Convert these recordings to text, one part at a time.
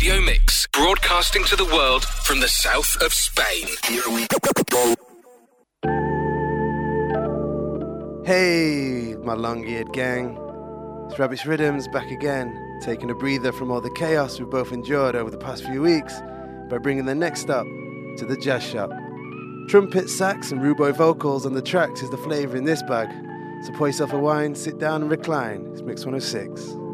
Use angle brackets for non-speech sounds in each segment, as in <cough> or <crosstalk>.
Radio Mix, broadcasting to the world from the south of Spain. Here we go. Hey, my long-eared gang. It's Rabbit's Riddims back again, taking a breather from all the chaos we've both endured over the past few weeks by bringing the next up to the jazz shop. Trumpet, sax, and ruboy vocals on the tracks is the flavour in this bag. So pour yourself a wine, sit down and recline. It's Mix 106.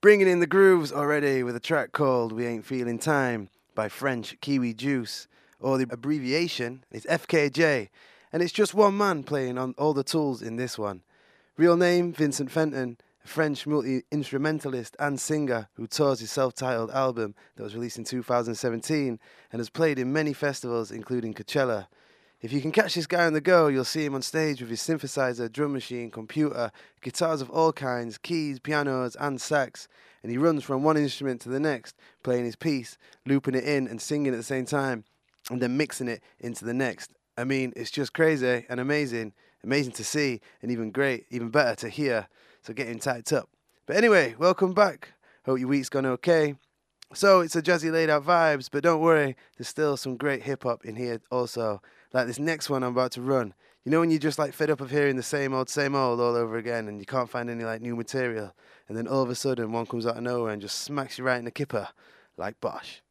Bringing in the grooves already with a track called We Ain't Feeling Time by French Kiwi Juice, or the abbreviation is FKJ, and it's just one man playing on all the tools in this one. Real name Vincent Fenton, a French multi instrumentalist and singer who tours his self titled album that was released in 2017 and has played in many festivals, including Coachella. If you can catch this guy on the go, you'll see him on stage with his synthesizer, drum machine, computer, guitars of all kinds, keys, pianos, and sax. And he runs from one instrument to the next, playing his piece, looping it in and singing at the same time, and then mixing it into the next. I mean, it's just crazy and amazing. Amazing to see, and even great, even better to hear. So get him tight up. But anyway, welcome back. Hope your week's gone okay. So it's a jazzy laid out vibes, but don't worry, there's still some great hip hop in here also. Like this next one I'm about to run. You know when you're just like fed up of hearing the same old, same old all over again and you can't find any like new material? And then all of a sudden one comes out of nowhere and just smacks you right in the kipper, like Bosh.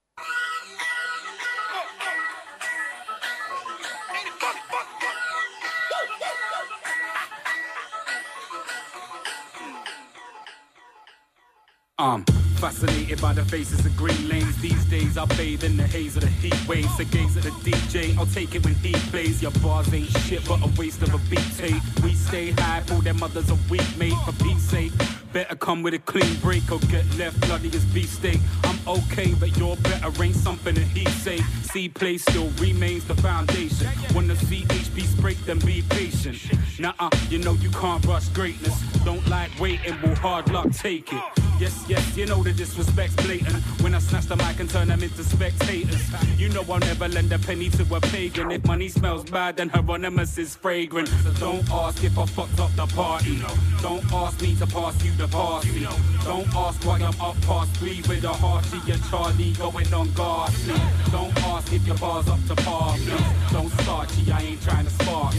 Um, fascinated by the faces of green lanes. These days I bathe in the haze of the heat waves. The gaze of the DJ, I'll take it when he plays. Your bars ain't shit, but a waste of a beat tape. We stay high, pull their mothers a weak mate for Pete's sake. Better come with a clean break or get left bloody as beefsteak. I'm okay, but you're better ain't something that he say. See, play still remains the foundation. Wanna see HP break, then be patient. Nah, you know you can't rush greatness. Don't like waiting, will hard luck take it. Yes, yes, you know the disrespect's blatant. When I snatch the mic and turn them into spectators. You know I'll never lend a penny to a pagan. If money smells bad, then Hieronymus is fragrant. So don't ask if I fucked up the party. Don't ask me to pass you the party. Don't ask why I'm up past three with a hearty and Charlie going on ghastly. Don't ask if your bar's up to par. Don't start, I ain't trying to spark.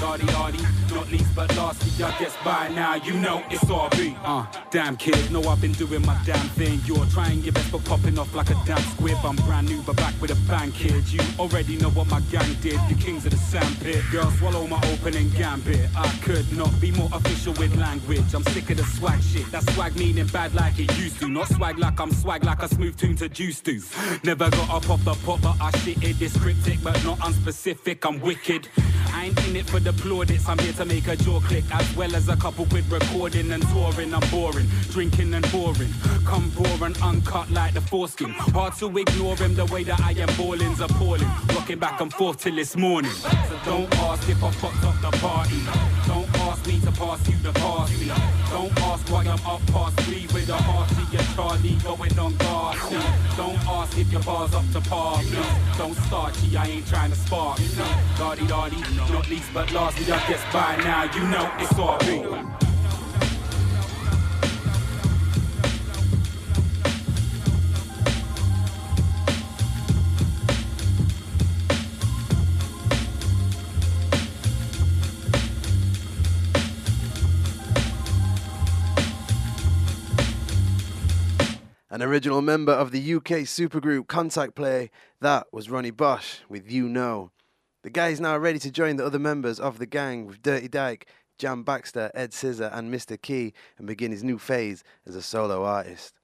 Darty, darty, not least but lastly, I guess by now you know it's be. Uh, damn kid, know I've been doing my damn thing. You're trying your best but popping off like a damn squib. I'm brand new but back with a bang, kid. You already know what my gang did. The kings of the sandpit. Girl, swallow my opening gambit. I could not be more official with language. I'm sick of the swag shit. That swag meaning bad like it used to. Not swag like I'm swag like a smooth tune to juice to. Never got up off the pot, but I shit it. This cryptic but not unspecific. I'm wicked. I ain't in it for the plaudits. I'm here to make a jaw click as well as a couple quid recording and touring. I'm boring, drinking and boring. Come raw and uncut like the foreskin. Hard to ignore him the way that I am balling's appalling. Rocking back and forth till this morning. So don't ask if I fucked up the party. Ask me to pass you the party. Don't ask why I'm up past three with a hearty and Charlie going on ghastly. Don't ask if your bar's up to par. Don't start, G, I ain't trying to spark. Darty darty, not least but lastly, I guess by now you know it's all me. An original member of the UK supergroup Contact Play, that was Ronnie Bosh with You Know. The guy is now ready to join the other members of the gang with Dirty Dike, Jam Baxter, Ed Scissor, and Mr. Key and begin his new phase as a solo artist.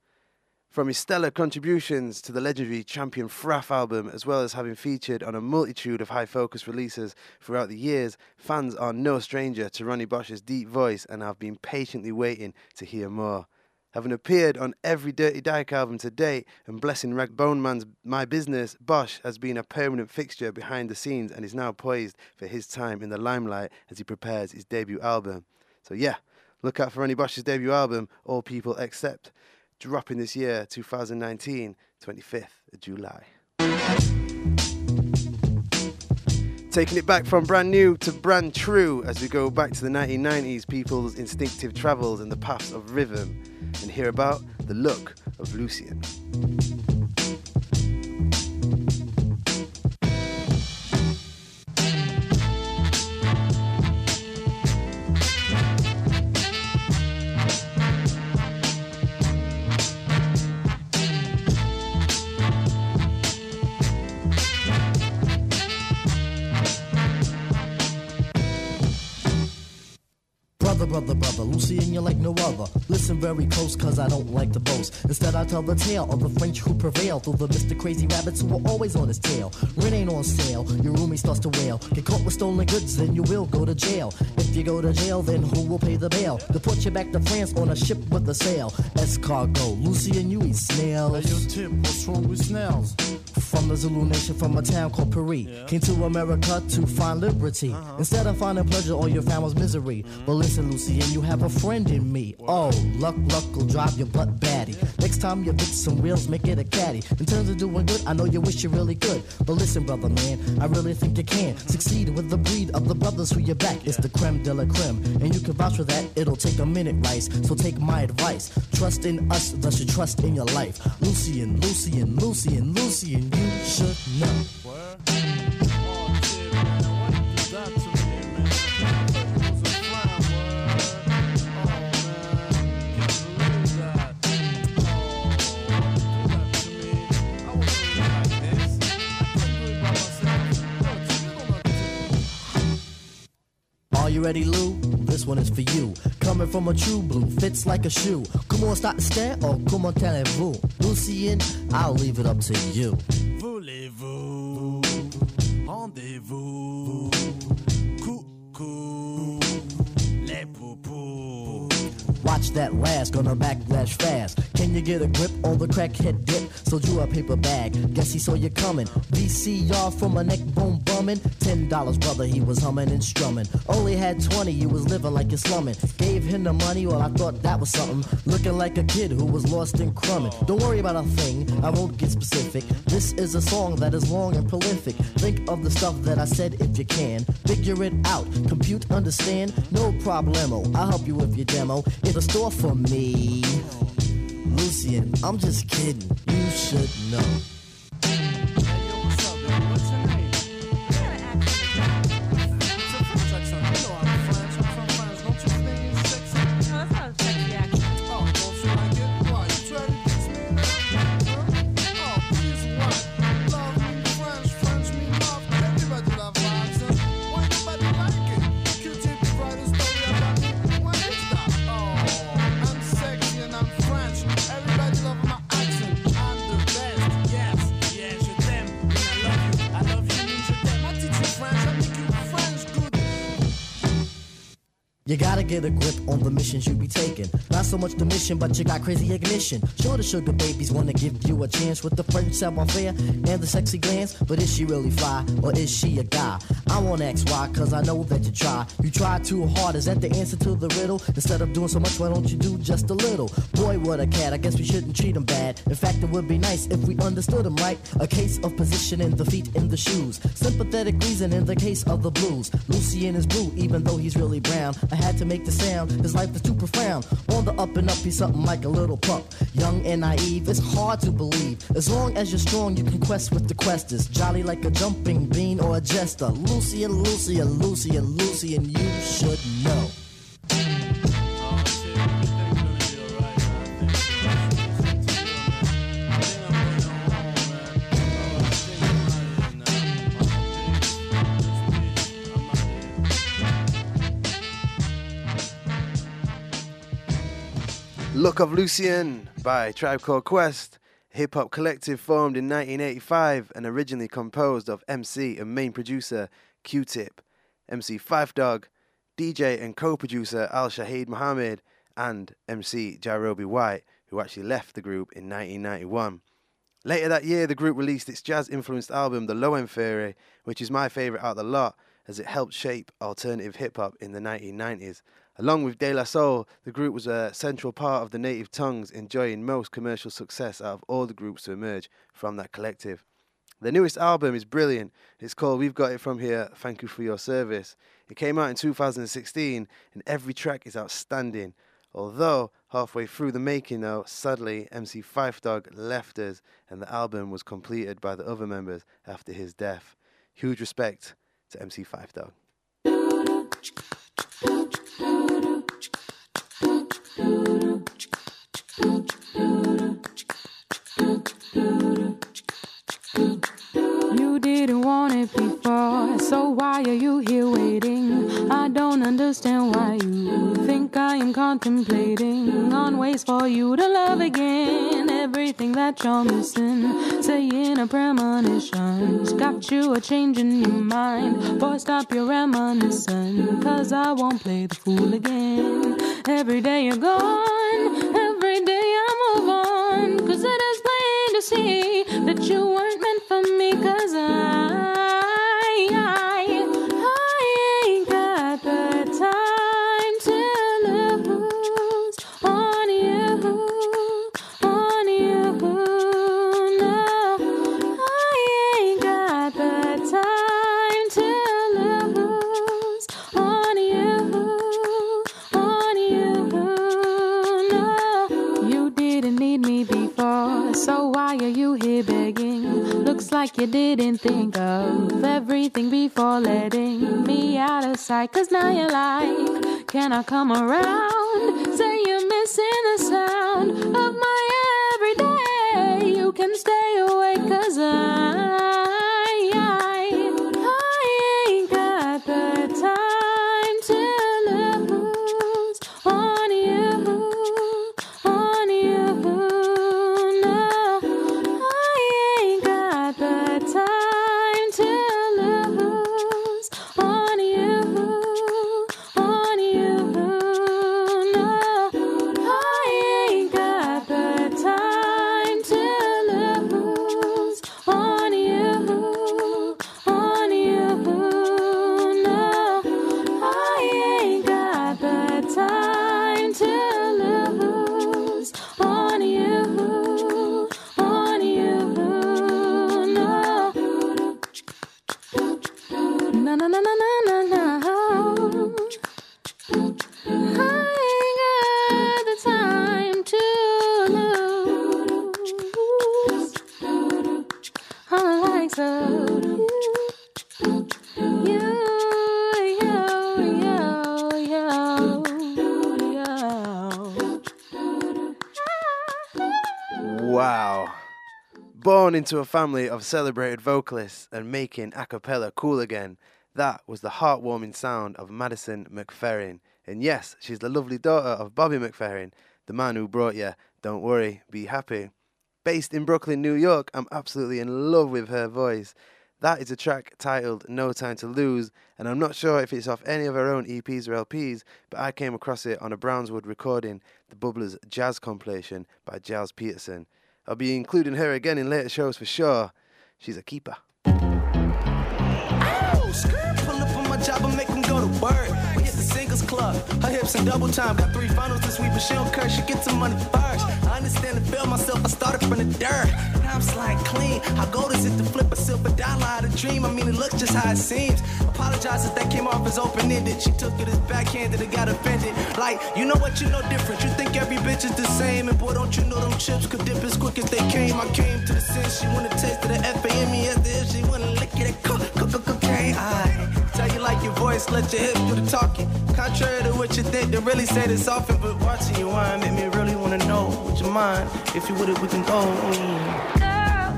From his stellar contributions to the legendary Champion Fraff album, as well as having featured on a multitude of high focus releases throughout the years, fans are no stranger to Ronnie Bosh's deep voice and have been patiently waiting to hear more having appeared on every Dirty Dike album to date and blessing Rag'n'Bone Man's My Business, Bosh has been a permanent fixture behind the scenes and is now poised for his time in the limelight as he prepares his debut album. So yeah, look out for Ronnie Bosh's debut album, All People Except, dropping this year, 2019, 25th of July. Taking it back from brand new to brand true as we go back to the 1990s, people's instinctive travels and the paths of rhythm and hear about the look of Lucien. No other. Listen very close, cause I don't like to boast. Instead, I tell the tale of the French who prevailed through the Mr. Crazy Rabbits who are always on his tail. Rent ain't on sale, your roomie starts to wail. Get caught with stolen goods, then you will go to jail. If you go to jail, then who will pay the bail? put you back to France on a ship with a sail. Escargot, Lucien, you eat snails. Hey, yo, Tip, what's wrong with snails? From the Zulu nation from a town called Puri. Yeah. Came to America to find liberty. Uh-huh. Instead of finding pleasure, all your family's misery. Mm-hmm. But listen, Lucy, and you have a friend in me. Oh, luck, luck will drive your butt batty. Next time you fix some wheels, make it a caddy. In terms of doing good, I know you wish you really could. But listen, brother man, I really think you can succeed with the breed of the brothers who you back. It's the creme de la creme, and you can vouch for that. It'll take a minute, Rice. So take my advice. Trust in us, thus you trust in your life. Lucian, Lucian, Lucian, Lucian, you should. Are you ready, Lou? This one is for you. Coming from a true blue, fits like a shoe. Come on, start to stare, or comment allez-vous? Lucien, I'll leave it up to you. Rendez-vous? Coucou, les poupous. Watch that last, gonna backlash fast. Can you get a grip on the crackhead dip? Sold you a paper bag, guess he saw you coming. VCR from a neck bone bumming. Ten dollars, brother, he was humming and strumming. Only had twenty, you was living like you're slumming. Gave him the money, well, I thought that was something. Looking like a kid who was lost in crumbing. Don't worry about a thing, I won't get specific. This is a song that is long and prolific. Think of the stuff that I said if you can. Figure it out, compute, understand, no problemo. I'll help you with your demo. It's a store for me. Lucian, I'm just kidding. You should know. Get a grip on the missions you be taking. Not so much the mission, but you got crazy ignition. Sure, the sugar babies wanna give you a chance with the French savoir-faire and the sexy glance. But is she really fly, or is she a guy? I won't ask why, cause I know that you try. You try too hard, is that the answer to the riddle? Instead of doing so much, why don't you do just a little? Boy, what a cat, I guess we shouldn't treat him bad. In fact, it would be nice if we understood him right. A case of positioning the feet in the shoes. Sympathetic reason in the case of the blues. Lucy in his blue, even though he's really brown. I had to make the sound. His life is too profound. On the up and up, he's something like a little pup. Young and naive, it's hard to believe. As long as you're strong, you can quest with the questers. Jolly like a jumping bean or a jester. Lucy and Lucy and Lucy and Lucy, and you should know. Look of Lucien by Tribe Called Quest, hip hop collective formed in 1985 and originally composed of MC and main producer Q Tip, MC Phife Dawg, DJ and co producer Ali Shaheed Muhammad, and MC Jarobi White, who actually left the group in 1991. Later that year, the group released its jazz influenced album, The Low End Theory, which is my favourite out of the lot as it helped shape alternative hip hop in the 1990s Along with De La Soul, the group was a central part of the native tongues, enjoying most commercial success out of all the groups to emerge from that collective. The newest album is brilliant. It's called We've Got It From Here, Thank You For Your Service. It came out in 2016, and every track is outstanding. Although, halfway through the making, though, sadly, MC Phife Dawg left us, and the album was completed by the other members after his death. Huge respect to MC Phife Dawg. You didn't want it before, so why are you here waiting? I don't understand why you think I am contemplating on ways for you to love again. Everything that you're missing, saying a premonition's got you a change in your mind. Boy, stop your reminiscing, cause I won't play the fool again. Every day you're gone, you didn't think of everything before letting me out of sight. Cause now you're like, can I come around? Say you're missing the sound of my everyday. You can stay away cause I into a family of celebrated vocalists and making a cappella cool again. That was the heartwarming sound of Madison McFerrin. And yes, she's the lovely daughter of Bobby McFerrin, the man who brought you Don't Worry, Be Happy. Based in Brooklyn, New York, I'm absolutely in love with her voice. That is a track titled No Time to Lose, and I'm not sure if it's off any of her own EPs or LPs, but I came across it on a Brownswood recording, the Bubblers Jazz compilation by Gilles Peterson. I'll be including her again in later shows for sure. She's a keeper. Oh, skirt, to singles club. Her hips in double time. Got three finals this week, but she don't care. She gets some money first. I understand and feel myself. I started from the dirt. Now I'm slide clean. How gold is it to flip a silver dollar out of dream? I mean, it looks just how it seems. Apologize if that came off as open ended. She took it as backhanded and got offended. Like, you know what? You know different. You think every bitch is the same. And boy, don't you know them chips could dip as quick as they came. I came to the sense. She wanna taste of the F-A-M-E-S. If she wanna lick it, Cook, cook, cocaine. I let your hips do the talking. Contrary to what you think, they really say this often. But watching you wine make me really wanna know. Would you mind? If you would, it, we can go. Girl,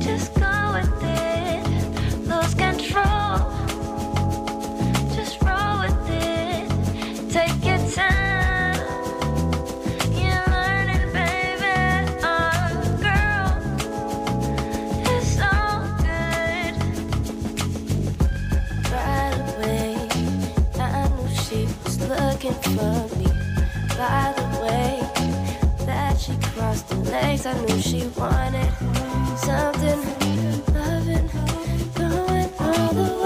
just for me. By the way that she crossed the legs, I knew she wanted something. Loving, going all the way.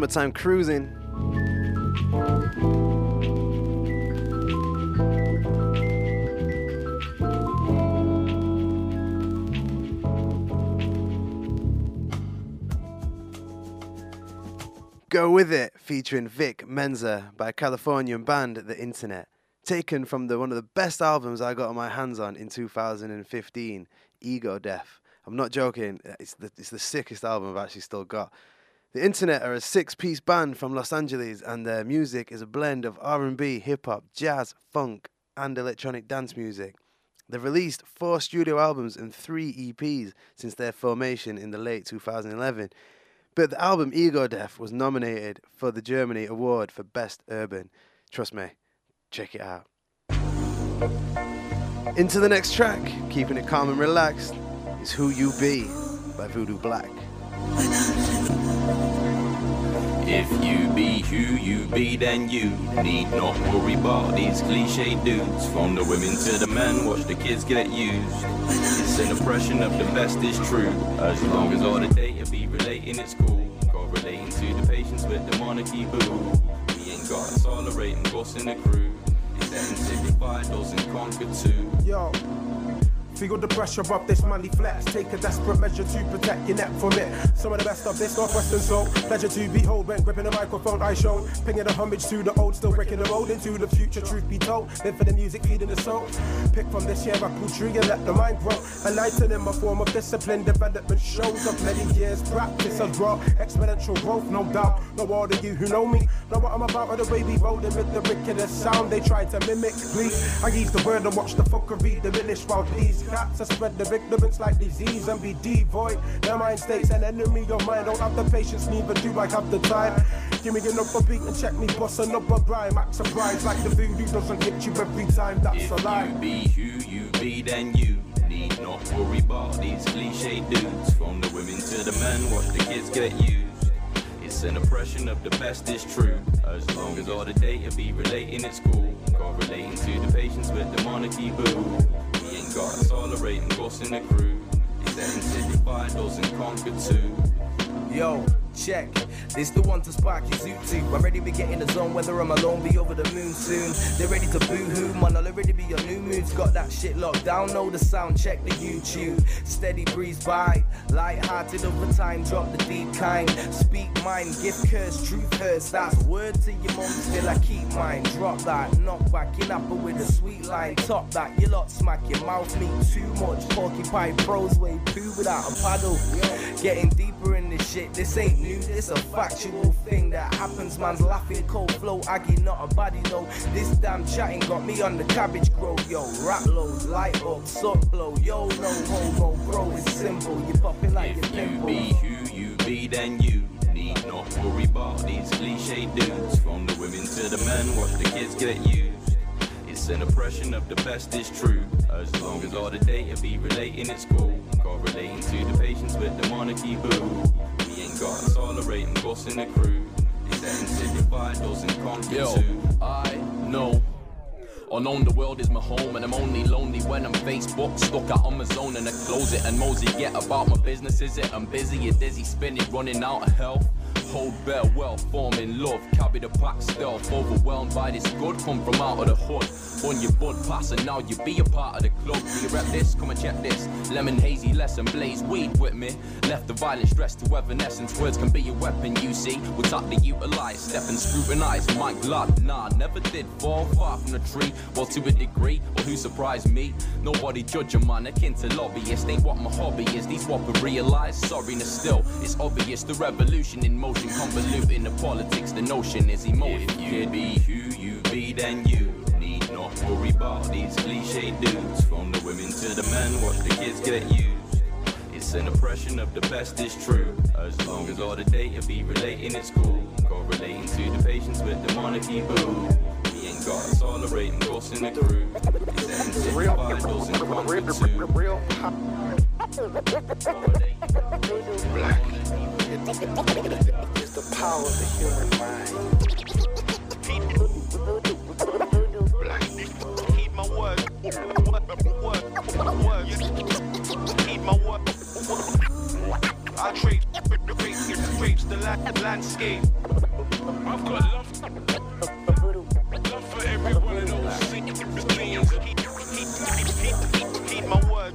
Summertime cruising. Go With It, featuring Vic Mensa by Californian band The Internet. Taken from the one of the best albums I got my hands on in 2015, Ego Death. I'm not joking, it's the, it's the sickest album I've actually still got. The Internet are a six-piece band from Los Angeles, and their music is a blend of R&B, hip-hop, jazz, funk, and electronic dance music. They've released four studio albums and three EPs since their formation in the late 2011. But the album Ego Death was nominated for the Grammy Award for Best Urban. Trust me, check it out. Into the next track, keeping it calm and relaxed, is Who You Be by Voodoo Black. If you be who you be, then you need not worry about these cliche dudes. From the women to the men, watch the kids get used. It's an impression of the best is true. As long as all the data be relating, it's cool. Correlating to the patients with the monarchy boo. We ain't got a tolerating boss in the crew. It's that simplified, and conquer too. Yo. Feel the pressure of this money flex. Take a desperate measure to protect your neck from it. Some of the best of this Northwestern soul. Pleasure to behold when gripping the microphone I show. Pinging the homage to the old, still breaking the road into the future. Truth be told, live for the music, feeding the soul. Pick from this year, apple tree and let the mind grow. Enlighten in my form of discipline, development shows of many years. Practice has brought exponential growth, no doubt. No all of you who know me know what I'm about. Or the way we rolling with the wickedest sound they try to mimic. Please, I use the word and watch the fuckery diminish while these cats to spread the ignorance like disease and be devoid. Their mind states an enemy of mine. Don't have the patience, neither do I have the time. Give me another beat and check me, boss another rhyme. Act surprised like the voodoo doesn't hit you every time. That's if a lie. you be who you be, then you need not worry about these cliche dudes. From the women to the men, watch the kids get used. It's an oppression of the best is true. As long as all the data be relating, it's cool. Correlating to the patients with the monarchy boo. Got tolerating boss in the crew. It's incentive those and conquer too. Yo, check. This the one to spark your zoot. I'm ready to get in the zone, whether I'm alone, be over the moon soon. They're ready to boo hoo, man. I'll already be your new moods. Got that shit locked down, know the sound, check the YouTube. Steady breeze by, light-hearted over time, drop the deep kind. Speak mine, gift curse, truth hurts. That's word to your mom, still I keep mine. Drop that, knock back, in upper with a sweet line. Top that, you lot smack your mouth, me too much. Porcupine pros way poo without a paddle. Getting deeper in this shit, this ain't new, this a factual thing that happens. Man's laughing, cold flow, Aggie, not a body though. This damn chatting got me on the cabbage grow, yo. Rap loads, light up, suck blow, yo, no homo, bro, it's simple. You popping like your If you be who you be, then you need not worry about these cliche dudes. From the women to the men, watch the kids get used. It's an oppression of the best is true. As long as all the data be relating, it's cool. Correlating to the patients with the monarchy boo. We ain't got a tolerating boss in the crew. It's that incentive those and conquer Yo, too. I know. Unknown, the world is my home, and I'm only lonely when I'm Facebook stuck out on my zone and I close it. And Mosey, get about my business, is it? I'm busy, you're dizzy, spinning, running out of health. Hold bear well, forming love, carry the pack stealth, overwhelmed by this good, come from out of the hood. On your bud pass, and now you be a part of the club. We rep this, come and check this. Lemon hazy lesson, blaze weed with me. Left the violent stress to evanescence. Words can be a weapon, you see. We taught to utilize, step and scrutinize. My glad, nah, never did fall far from the tree. Well, to a degree, well, who surprised me? Nobody judge a man akin to lobbyists. Ain't what my hobby is, these what realize. Sorry, no, still, it's obvious the revolution in motion, convoluting the politics. The notion is emotive. If you be who you be, then you need not worry about these cliche dudes. From the women to the men, watch the kids get used. It's an oppression of the best is true. As long as all the data be relating, it's cool. Correlating to the patients with the monarchy boo. We ain't got a tolerating ghosts in the crew. It's real vitals and conquer too. Real It's the power of the human mind. Heed my word. Heed my word. I trace, trace, the la- landscape. I've got love, love for every one of those scenes. Heed, heed, heed, heed my. Word,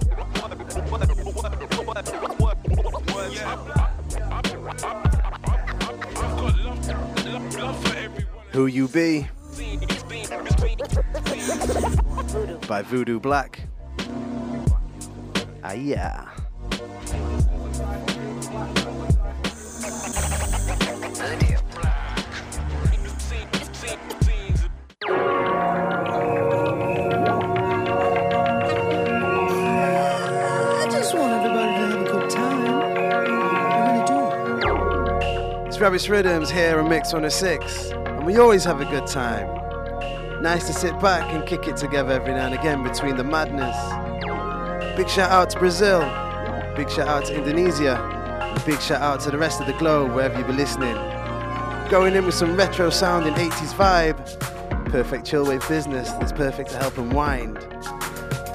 Who You Be <laughs> by Voodoo Black. Ah, yeah. I just want everybody to have a good time. I really do. It's Rabbit's Riddims here and mix on Mix 106, and we always have a good time. Nice to sit back and kick it together every now and again between the madness. Big shout out to Brazil, big shout out to Indonesia, and big shout out to the rest of the globe wherever you've been listening. Going in with some retro sound sounding 80s vibe, perfect chillwave business that's perfect to help unwind.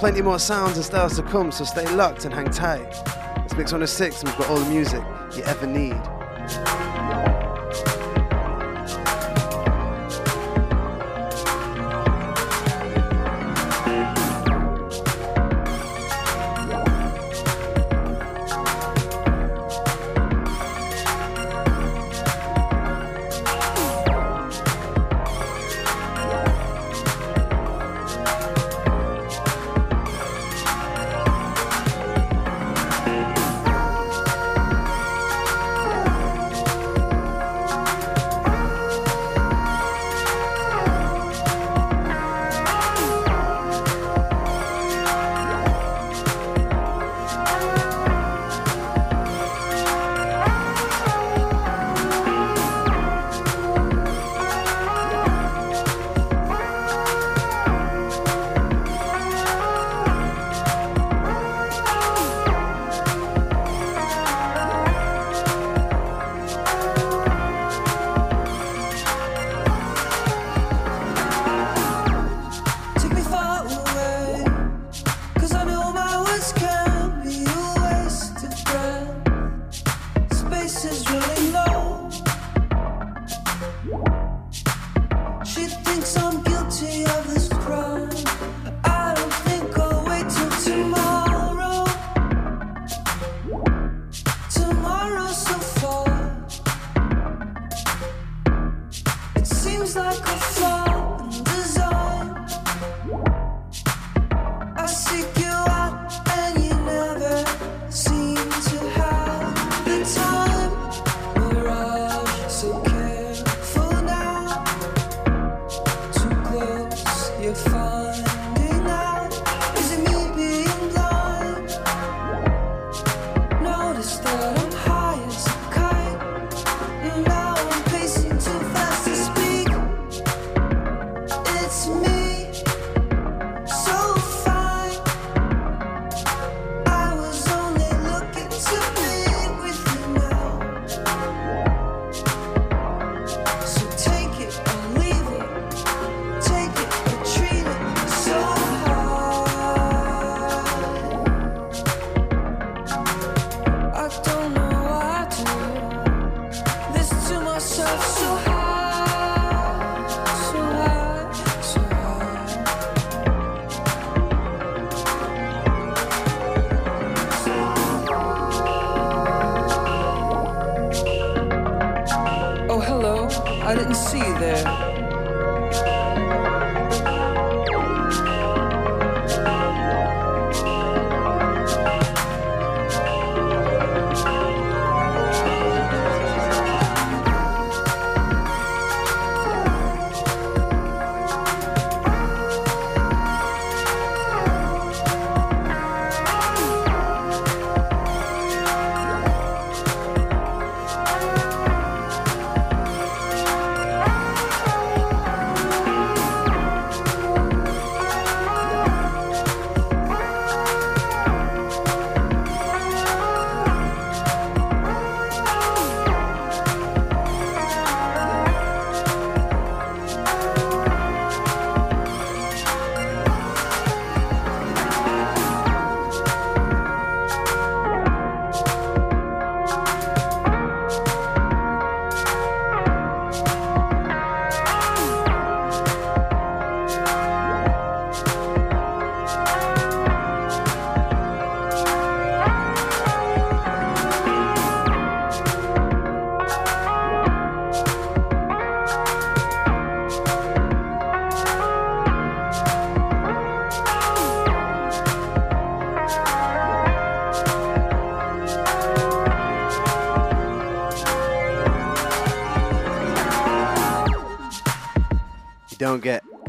Plenty more sounds and styles to come, so stay locked and hang tight. It's Mix 106 and we've got all the music you ever need.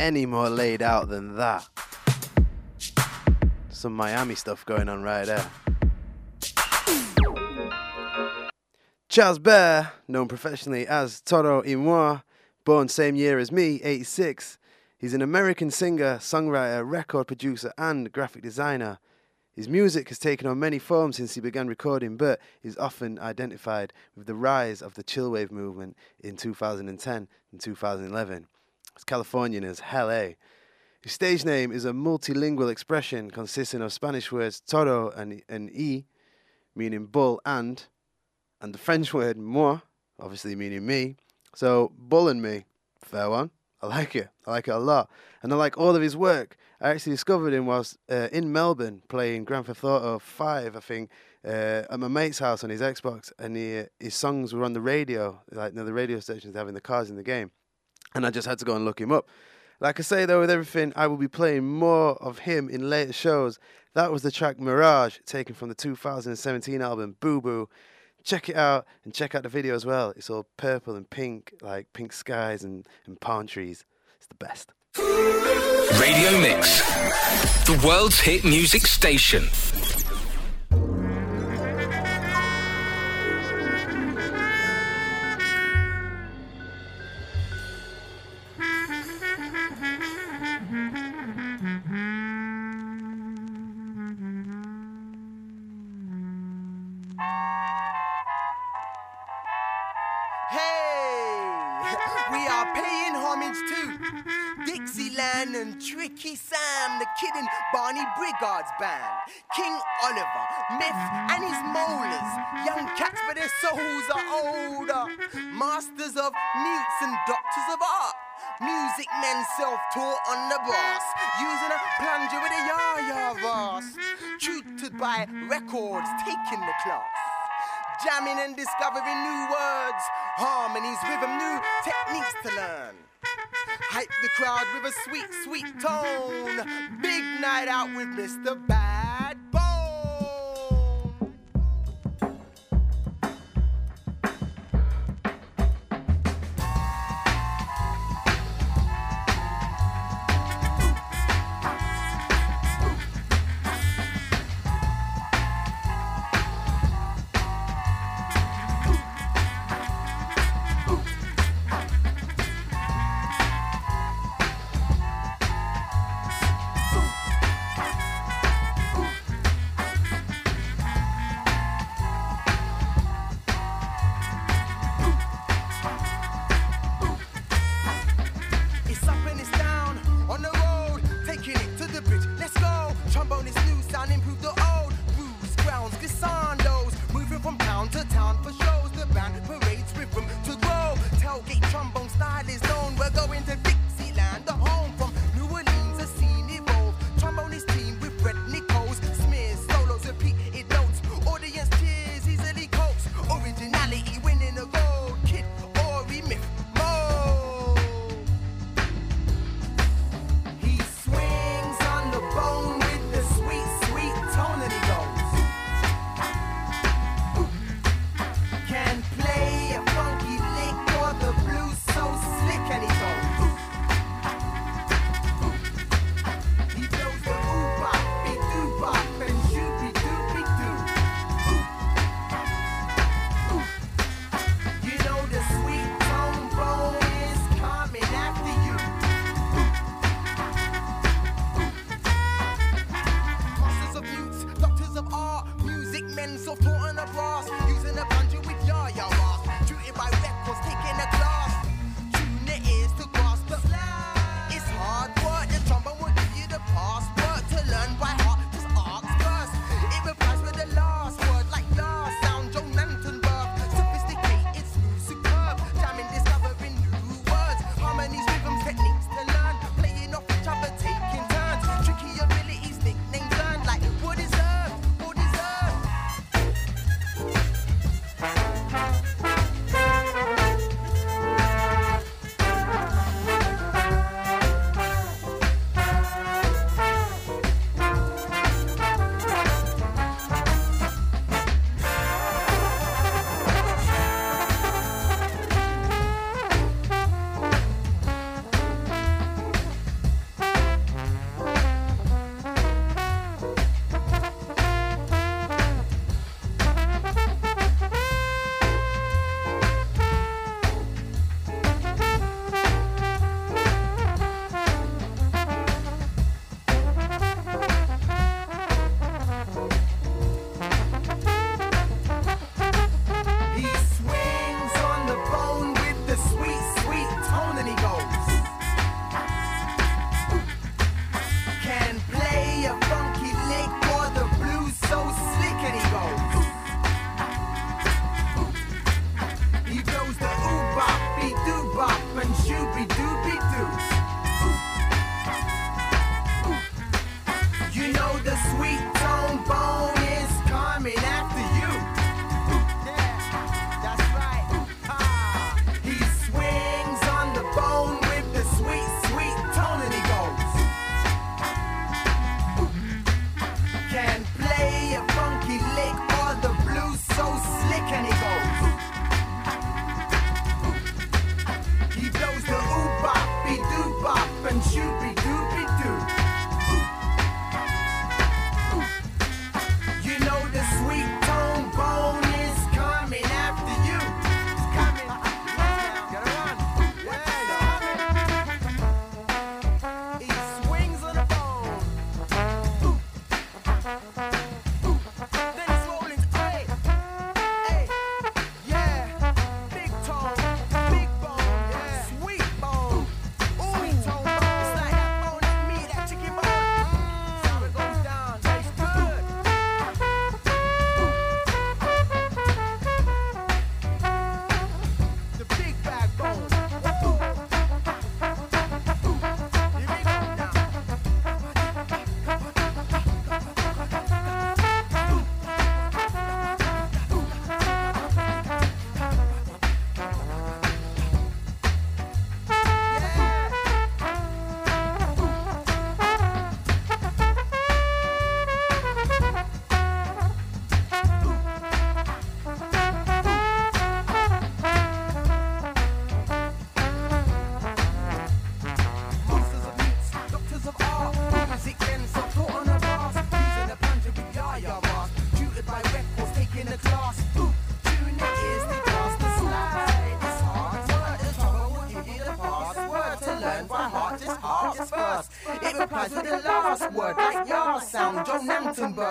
Any more laid out than that. Some Miami stuff going on right there. Charles Bear, known professionally as Toro y Moi, born same year as me, 86. He's an American singer, songwriter, record producer, and graphic designer. His music has taken on many forms since he began recording, but is often identified with the rise of the chillwave movement in 2010 and 2011. As Californian as hell, eh? His stage name is a multilingual expression consisting of Spanish words toro and, and y, meaning bull and, and the French word moi, obviously meaning me. So, bull and me, fair one. I like it. I like it a lot. And I like all of his work. I actually discovered him whilst uh, in Melbourne playing Grand Theft Auto 5, I think, uh, at my mate's house on his Xbox. And he, uh, his songs were on the radio, like you know, the radio stations having the cars in the game. And I just had to go and look him up. Like I say, though, with everything, I will be playing more of him in later shows. That was the track Mirage, taken from the 2017 album Boo Boo. Check it out and check out the video as well. It's all purple and pink, like pink skies and, and palm trees. It's the best. Radio Mix, the world's hit music station. Kid and Barney Bigard's band, King Oliver, Myth and his molars, young cats but their souls are older, masters of mutes and doctors of art. Music men self-taught on the brass, using a plunger with a yah-yah vast. Tutored by records, taking the class jamming and discovering new words, harmonies, rhythm, new techniques to learn. Hype the crowd with a sweet, sweet tone. Big night out with Mr. Bad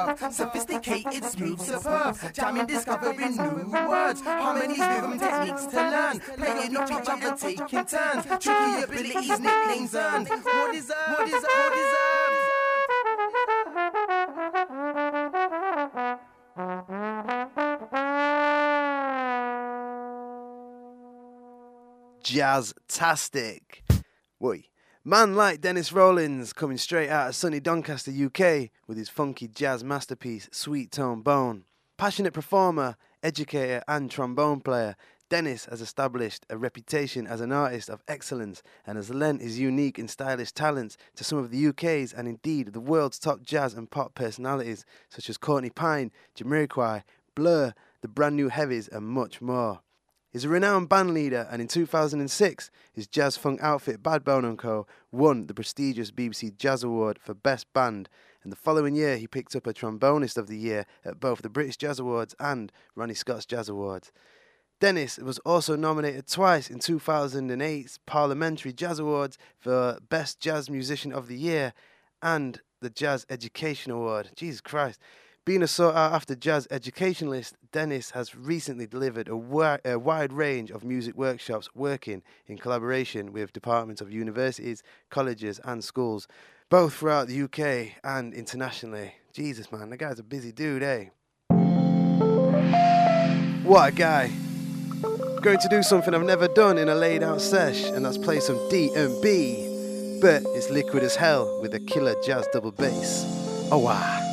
Nantenberg. Sophisticated, smooth, superb. Jamming, discovering new words. Harmonies, rhythm, techniques to learn. Playing off each other, taking turns. Tricky abilities, nicknames earned. What is up? What is up? What is up? Jazztastic. Woi. Man like Dennis Rollins coming straight out of sunny Doncaster, UK, with his funky jazz masterpiece, Sweet Tone Bone. Passionate performer, educator, and trombone player, Dennis has established a reputation as an artist of excellence and has lent his unique and stylish talents to some of the UK's and indeed the world's top jazz and pop personalities such as Courtney Pine, Jamiroquai, Blur, the Brand New Heavies, and much more. He's a renowned band leader, and in 2006, his jazz funk outfit Bad Bone & Co. won the prestigious BBC Jazz Award for Best Band, and the following year he picked up a Trombonist of the Year at both the British Jazz Awards and Ronnie Scott's Jazz Awards. Dennis was also nominated twice in 2008's Parliamentary Jazz Awards for Best Jazz Musician of the Year and the Jazz Education Award. Jesus Christ. Being a sought after jazz educationalist, Dennis has recently delivered a, wi- a wide range of music workshops working in collaboration with departments of universities, colleges, and schools, both throughout the UK and internationally. Jesus, man, the guy's a busy dude, eh? What a guy. Going to do something I've never done in a laid out sesh, and that's play some D&B. But it's liquid as hell with a killer jazz double bass. Oh wow.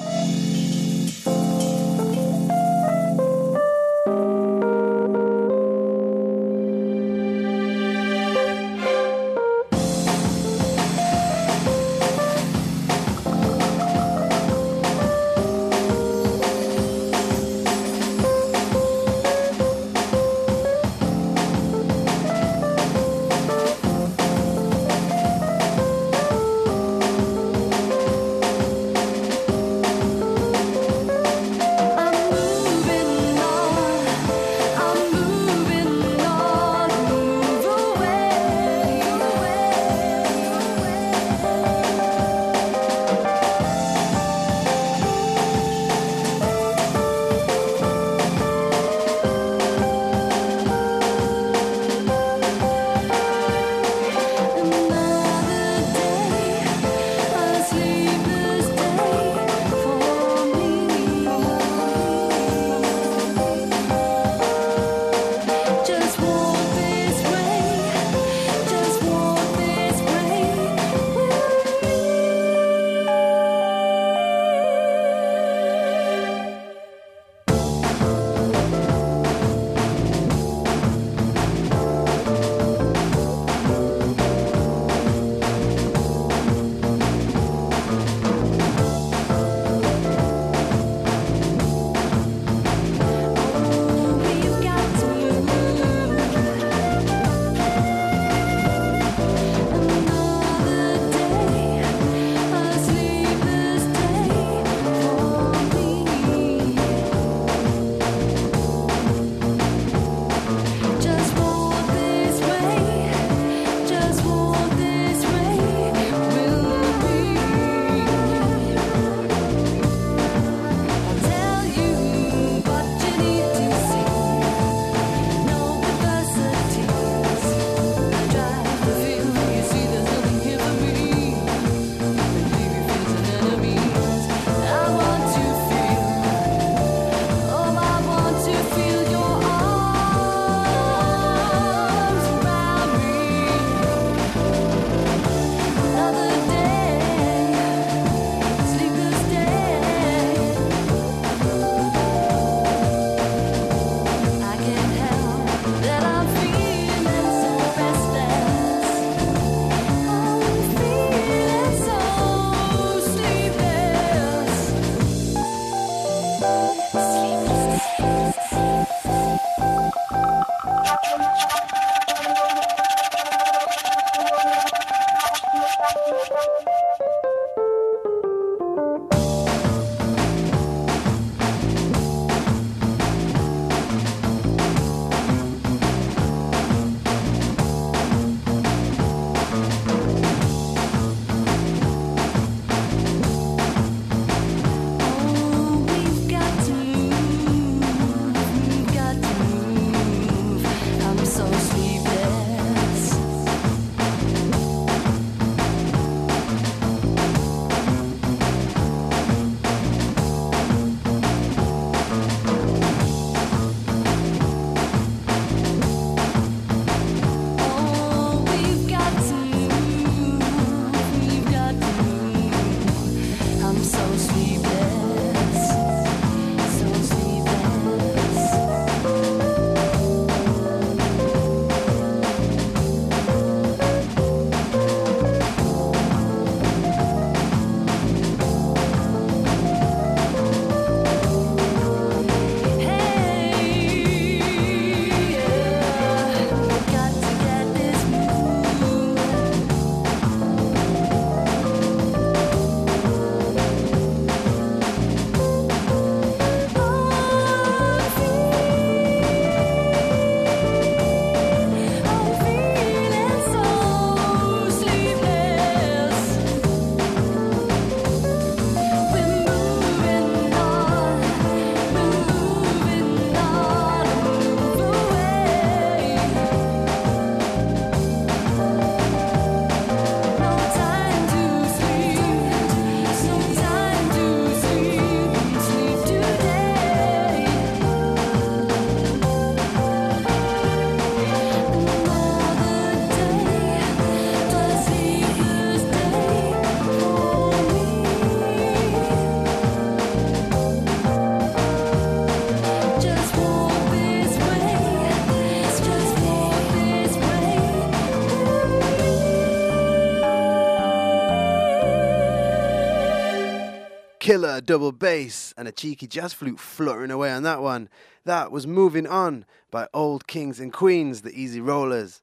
Killer double bass and a cheeky jazz flute fluttering away on that one. That was Moving On by Old Kings and Queens, the E-Z Rollers.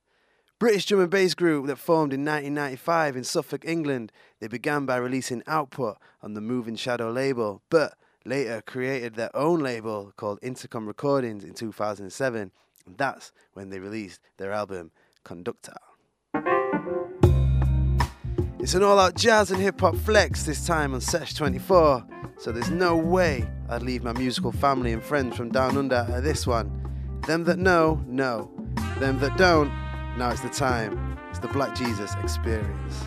British drum and bass group that formed in 1995 in Suffolk, England. They began by releasing output on the Moving Shadow label, but later created their own label called Intercom Recordings in 2007. And that's when they released their album Conductor. It's an all out jazz and hip hop flex this time on Sesh 24, so there's no way I'd leave my musical family and friends from down under at this one. Them that know, know. Them that don't, now it's the time. It's the Black Jesus experience.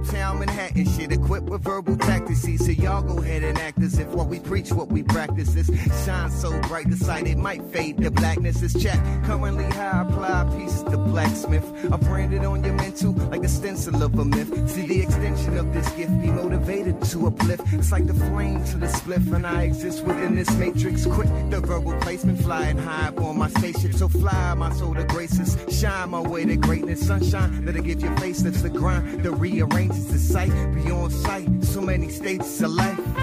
Uptown Manhattan shit equipped with verbal tactics. So y'all go ahead and we preach, what we practice is shine so bright the sight it might fade. The blackness is chat. Currently, how I apply pieces to blacksmith. I'm branded on your mental like the stencil of a myth. See, the extension of this gift be motivated to uplift. It's like the flame to the spliff, and I exist within this matrix. Quick, the verbal placement flying high on my spaceship. So fly, my soul to graces. Shine my way to greatness. Sunshine that'll give your face that's the grind that rearranges the sight beyond sight. So many states of life.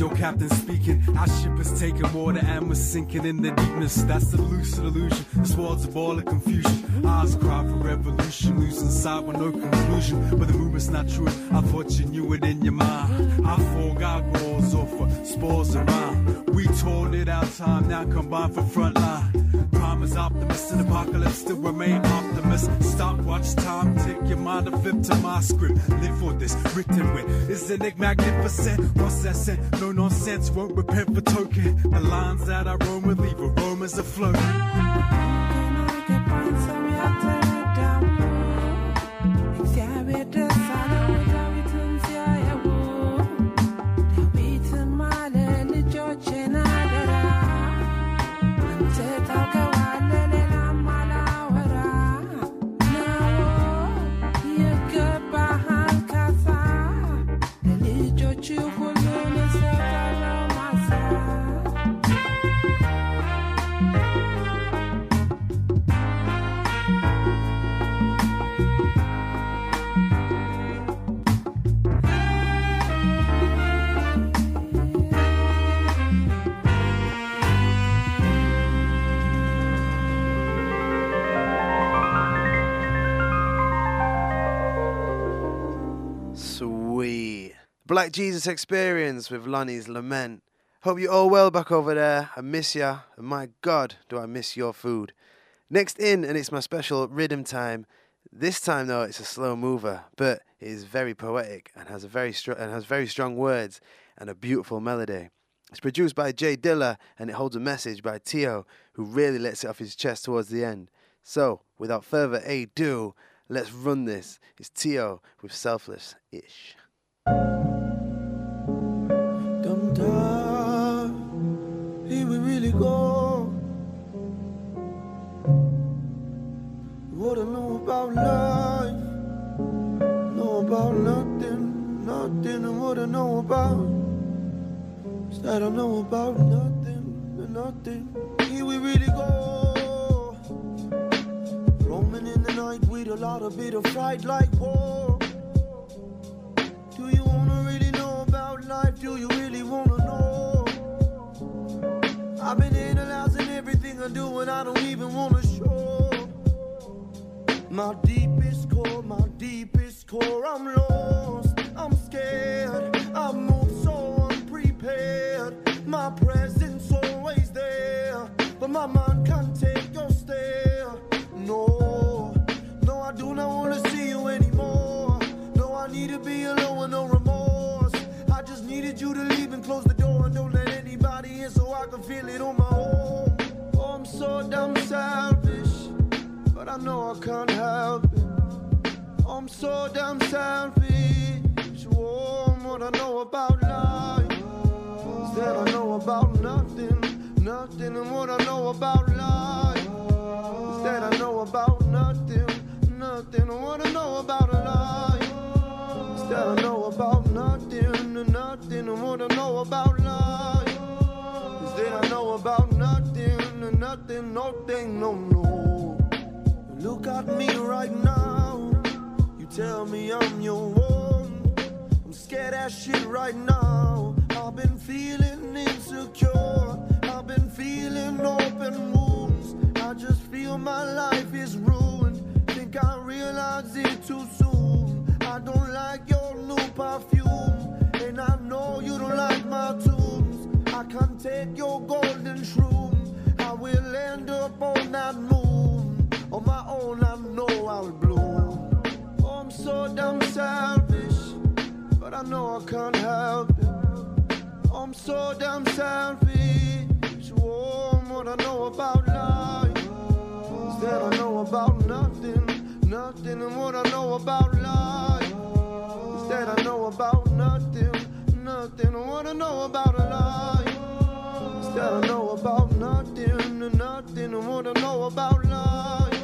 Your captain speaking. Our ship is taking water and we're sinking in the deepness. That's the lucid illusion. This world's a ball of confusion. Eyes cry for revolution, losing sight with no conclusion. But the movement's not true. I thought you knew it in your mind. I forgot walls off for spores around. We told it our time, now combined for front line. Prime is in apocalypse, still remain optimist. Watch time, tick your mind and flip to my script. Live for this, written with. Isn't it magnificent? Scent? No nonsense, won't repent for token. The lines that I roam with leave aromas afloat. Black Jesus Experience with Lonnie's Lament. Hope you're all well back over there. I miss ya. And my God, do I miss your food. Next in, and it's my special rhythm time. This time though, it's a slow mover, but it is very poetic and has a very str- and has very strong words and a beautiful melody. It's produced by J Dilla and it holds a message by Tèo, who really lets it off his chest towards the end. So, without further ado, let's run this. It's Tèo with Selfless Ish. Go. What I know about life, know about nothing, nothing, and what I know about is that I know about nothing, nothing. Here we really go. Roaming in the night with a lot of bit of fright like war. Do you wanna really know about life? Do you really wanna know? I've been analyzing everything I do and I don't even wanna show. My deepest core, my deepest core, I'm lost, I'm scared. I move so unprepared. My presence always there, but my mind can't take your stare. No, no, I do not wanna see you anymore. No, I need to be alone with no remorse. I just needed you to can't help it. I'm so damn selfish. Oh, what I know about life is that I know about nothing, nothing, and what I know about life is that I know about nothing, nothing, and what I know about life is that I know about nothing, nothing, and what I know about life is that I know about nothing, nothing, nothing, no, no. Look at me right now. You tell me I'm your one. I'm scared as shit right now. I've been feeling insecure. I've been feeling open wounds. I just feel my life is ruined. Think I realize it too soon. I don't like your new perfume. And I know you don't like my tunes. I can't take your golden shroom. I will end up on that moon. On my own, I know I'll bloom. Oh, I'm so damn selfish, but I know I can't help it. Oh, I'm so damn selfish. Oh, what I know about life is that I know about nothing, nothing, and what I know about life is that I know about nothing, nothing, and what I know about life that I know about nothing, nothing, and what I know about life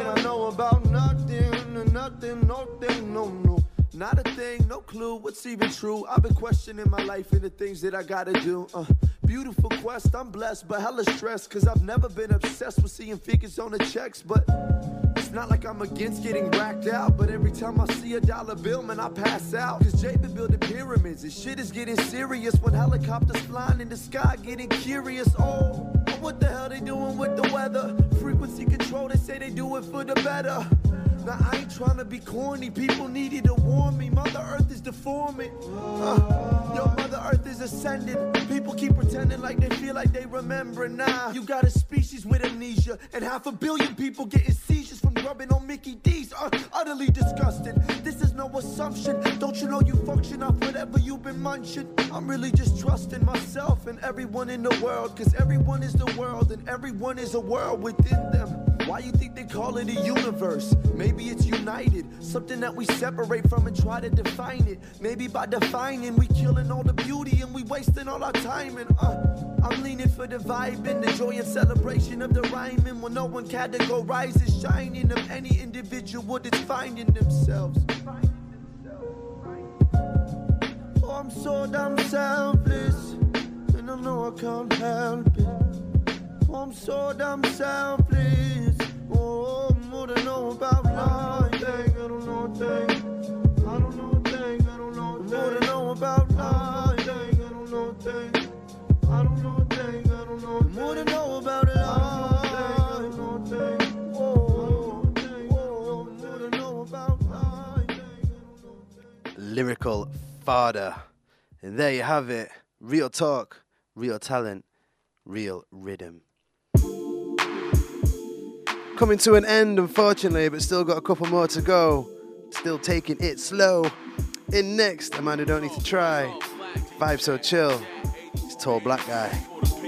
I know about nothing, and nothing, nothing, no, no. Not a thing, no clue what's even true. I've been questioning my life and the things that I gotta do. Uh, beautiful quest, I'm blessed, but hella stressed. Cause I've never been obsessed with seeing figures on the checks. But it's not like I'm against getting racked out. But every time I see a dollar bill, man, I pass out. Cause Jay been building pyramids and shit is getting serious. When helicopters flying in the sky, getting curious. Oh, what the hell they doing with the weather? Frequency control, they say they do it for the better. Now I ain't trying to be corny. People needed to warn me. Mother Earth is deforming. Uh, yo, Mother Earth is ascending. People keep pretending like they feel like they remember. Nah, you got a species with amnesia, and half a billion people getting seizures from rubbing on Mickey D's. Uh, utterly disgusting. This is no assumption. Don't you know you function off whatever you've been munching? I'm really just trusting myself and everyone in the world, cause everyone is the world and everyone is a world within them. Why you think they call it a universe? Maybe it's united, something that we separate from and try to define it. Maybe by defining, we killing all the beauty and we wasting all our time. And uh, I'm leaning for the vibe and the joy and celebration of the rhyming. When no one categorizes shining of any individual that's finding themselves. Oh, I'm so damn selfless, and I know I can't help it. Oh, I'm so damn selfless. Oh, more to know about life. I don't know a thing. I don't know a thing. I don't know a thing. More to know about life. I don't know a thing. I don't know a thing. I don't know. More to know about life. I don't know a thing. Oh, oh, more to know about life. Lyrical Father. And there you have it. Real talk, real talent, real rhythm. Coming to an end, unfortunately, but still got a couple more to go. Still taking it slow. In next, a man who don't need to try. Vibe so chill. It's tall black guy.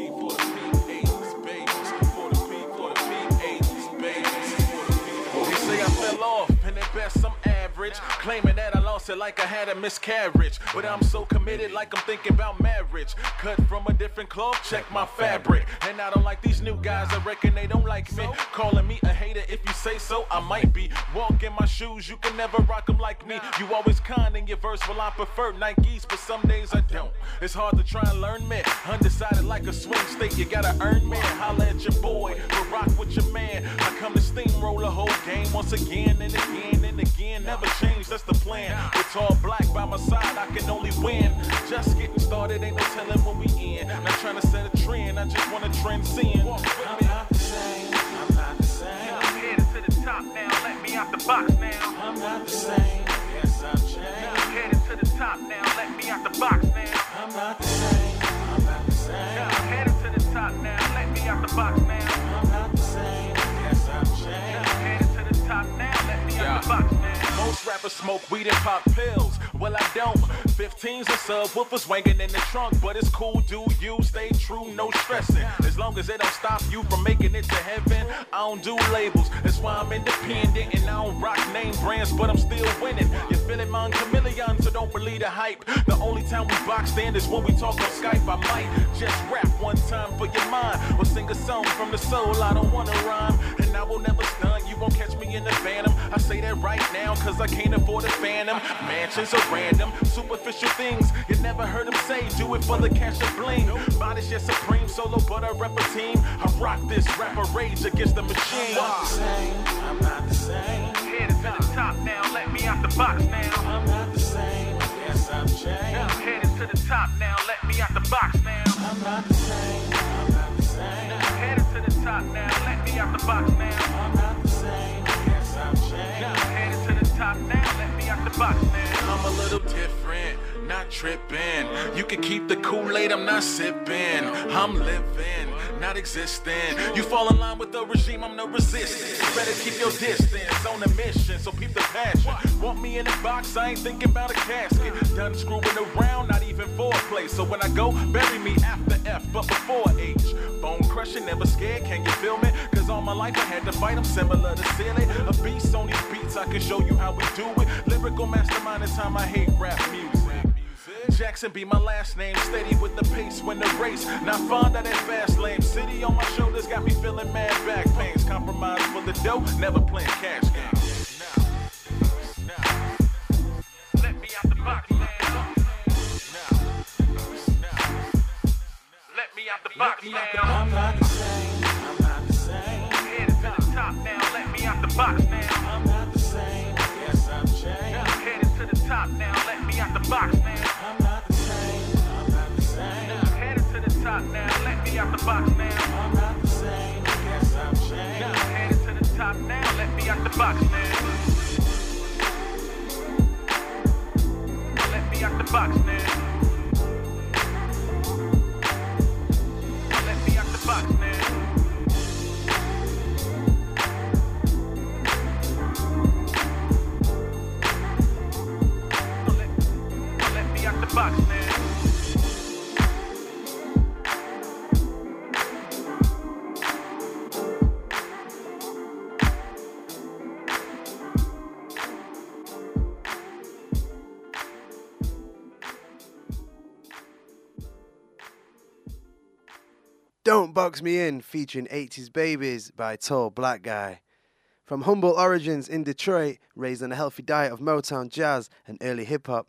Average. Claiming that I lost it like I had a miscarriage. But I'm so committed, like I'm thinking about marriage. Cut from a different cloth, check my fabric. And I don't like these new guys, I reckon they don't like me. Calling me a hater, if you say so, I might be. Walk in my shoes, you can never rock them like me. You always kind in your verse, well, I prefer Nikes, but some days I don't. It's hard to try and learn me. Undecided like a swing state, you gotta earn me. Holla at your boy, but rock with your man. I come to steamroll the whole game once again and again and again. Never change, that's the plan. With tall black by my side, I can only win. Just getting started, ain't no telling when we in. Not trying to set a trend, I just wanna transcend. I'm not the same, I'm not the same. I'm headed to the top now, let me out the box now. I'm not the same, yes I've changed. I'm headed to the top now, let me out the box now. I'm not the same, I'm not the same. I'm headed to the top now, let me out the box Most rappers smoke weed and pop pills. Well, I don't. 15s and subwoofers swinging in the trunk, but it's cool. Do you stay true? No stressing. As long as it don't stop you from making it to heaven, I don't do labels. That's why I'm independent and I don't rock name brands, but I'm still winning. You feeling my chameleon, so don't believe the hype. The only time we box stand is when we talk on Skype. I might just rap one time for your mind, or sing a song from the soul. I don't wanna rhyme, and I will never stunt. You won't catch me in the phantom. I say that right now, cause I can't afford a phantom. Mansions are random, superficial things. You never heard them say, do it for the cash and bling. Body's just supreme, solo, but I rep a team. I rock this rapper rage against the machine. I'm not the same, I'm not the same. Headed to the top now, let me out the box now. I'm not the same, yes I've changed. I'm headed to the top now, let me out the box now. I'm not the same, I'm not the same. I'm headed to the top now, let me out the box now. I'm box now. I'm a little different, not tripping. You can keep the Kool-Aid, I'm not sipping. I'm living, not existing. You fall in line with the regime, I'm no resistance. Better keep your distance on a mission, so keep the passion. Want me in a box, I ain't thinking about a casket. Done screwing around, not even for a. So when I go, bury me after F, but before H. Bone crushing, never scared, can you feel me? Cause all my life I had to fight, I'm similar to silly. A beast on these beats, I can show you how we do it. Lyrical mastermind, the time I hate rap music. Jackson be my last name, steady with the pace when the race. Not fond of that fast lane. City on my shoulders got me feeling mad back pains. Compromise for the dough, never playing cash games. Let me out the box now. Let me out the box now. Box Box Me In, featuring 80s Babies by Tall Black Guy. From humble origins in Detroit, raised on a healthy diet of Motown jazz and early hip hop,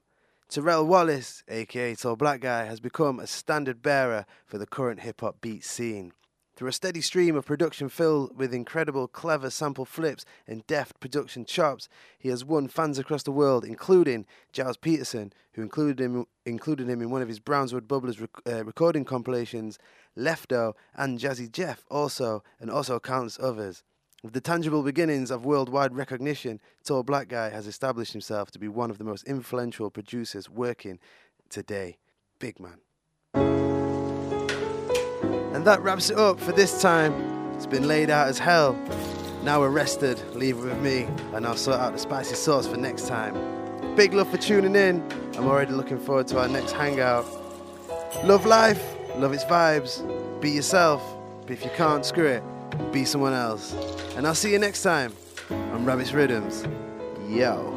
Terrell Wallace, aka Tall Black Guy, has become a standard bearer for the current hip hop beat scene. Through a steady stream of production filled with incredible, clever sample flips and deft production chops, he has won fans across the world, including Gilles Peterson, who included him, included him in one of his Brownswood Bubblers rec- uh, recording compilations, Lefto, and Jazzy Jeff, also, and also countless others. With the tangible beginnings of worldwide recognition, Tall Black Guy has established himself to be one of the most influential producers working today. Big man. And that wraps it up for this time. It's been laid out as hell. Now we're rested, leave it with me, and I'll sort out the spicy sauce for next time. Big love for tuning in. I'm already looking forward to our next hangout. Love life, love its vibes. Be yourself, but if you can't, screw it. Be someone else. And I'll see you next time on Rabbit's Riddims. Yo.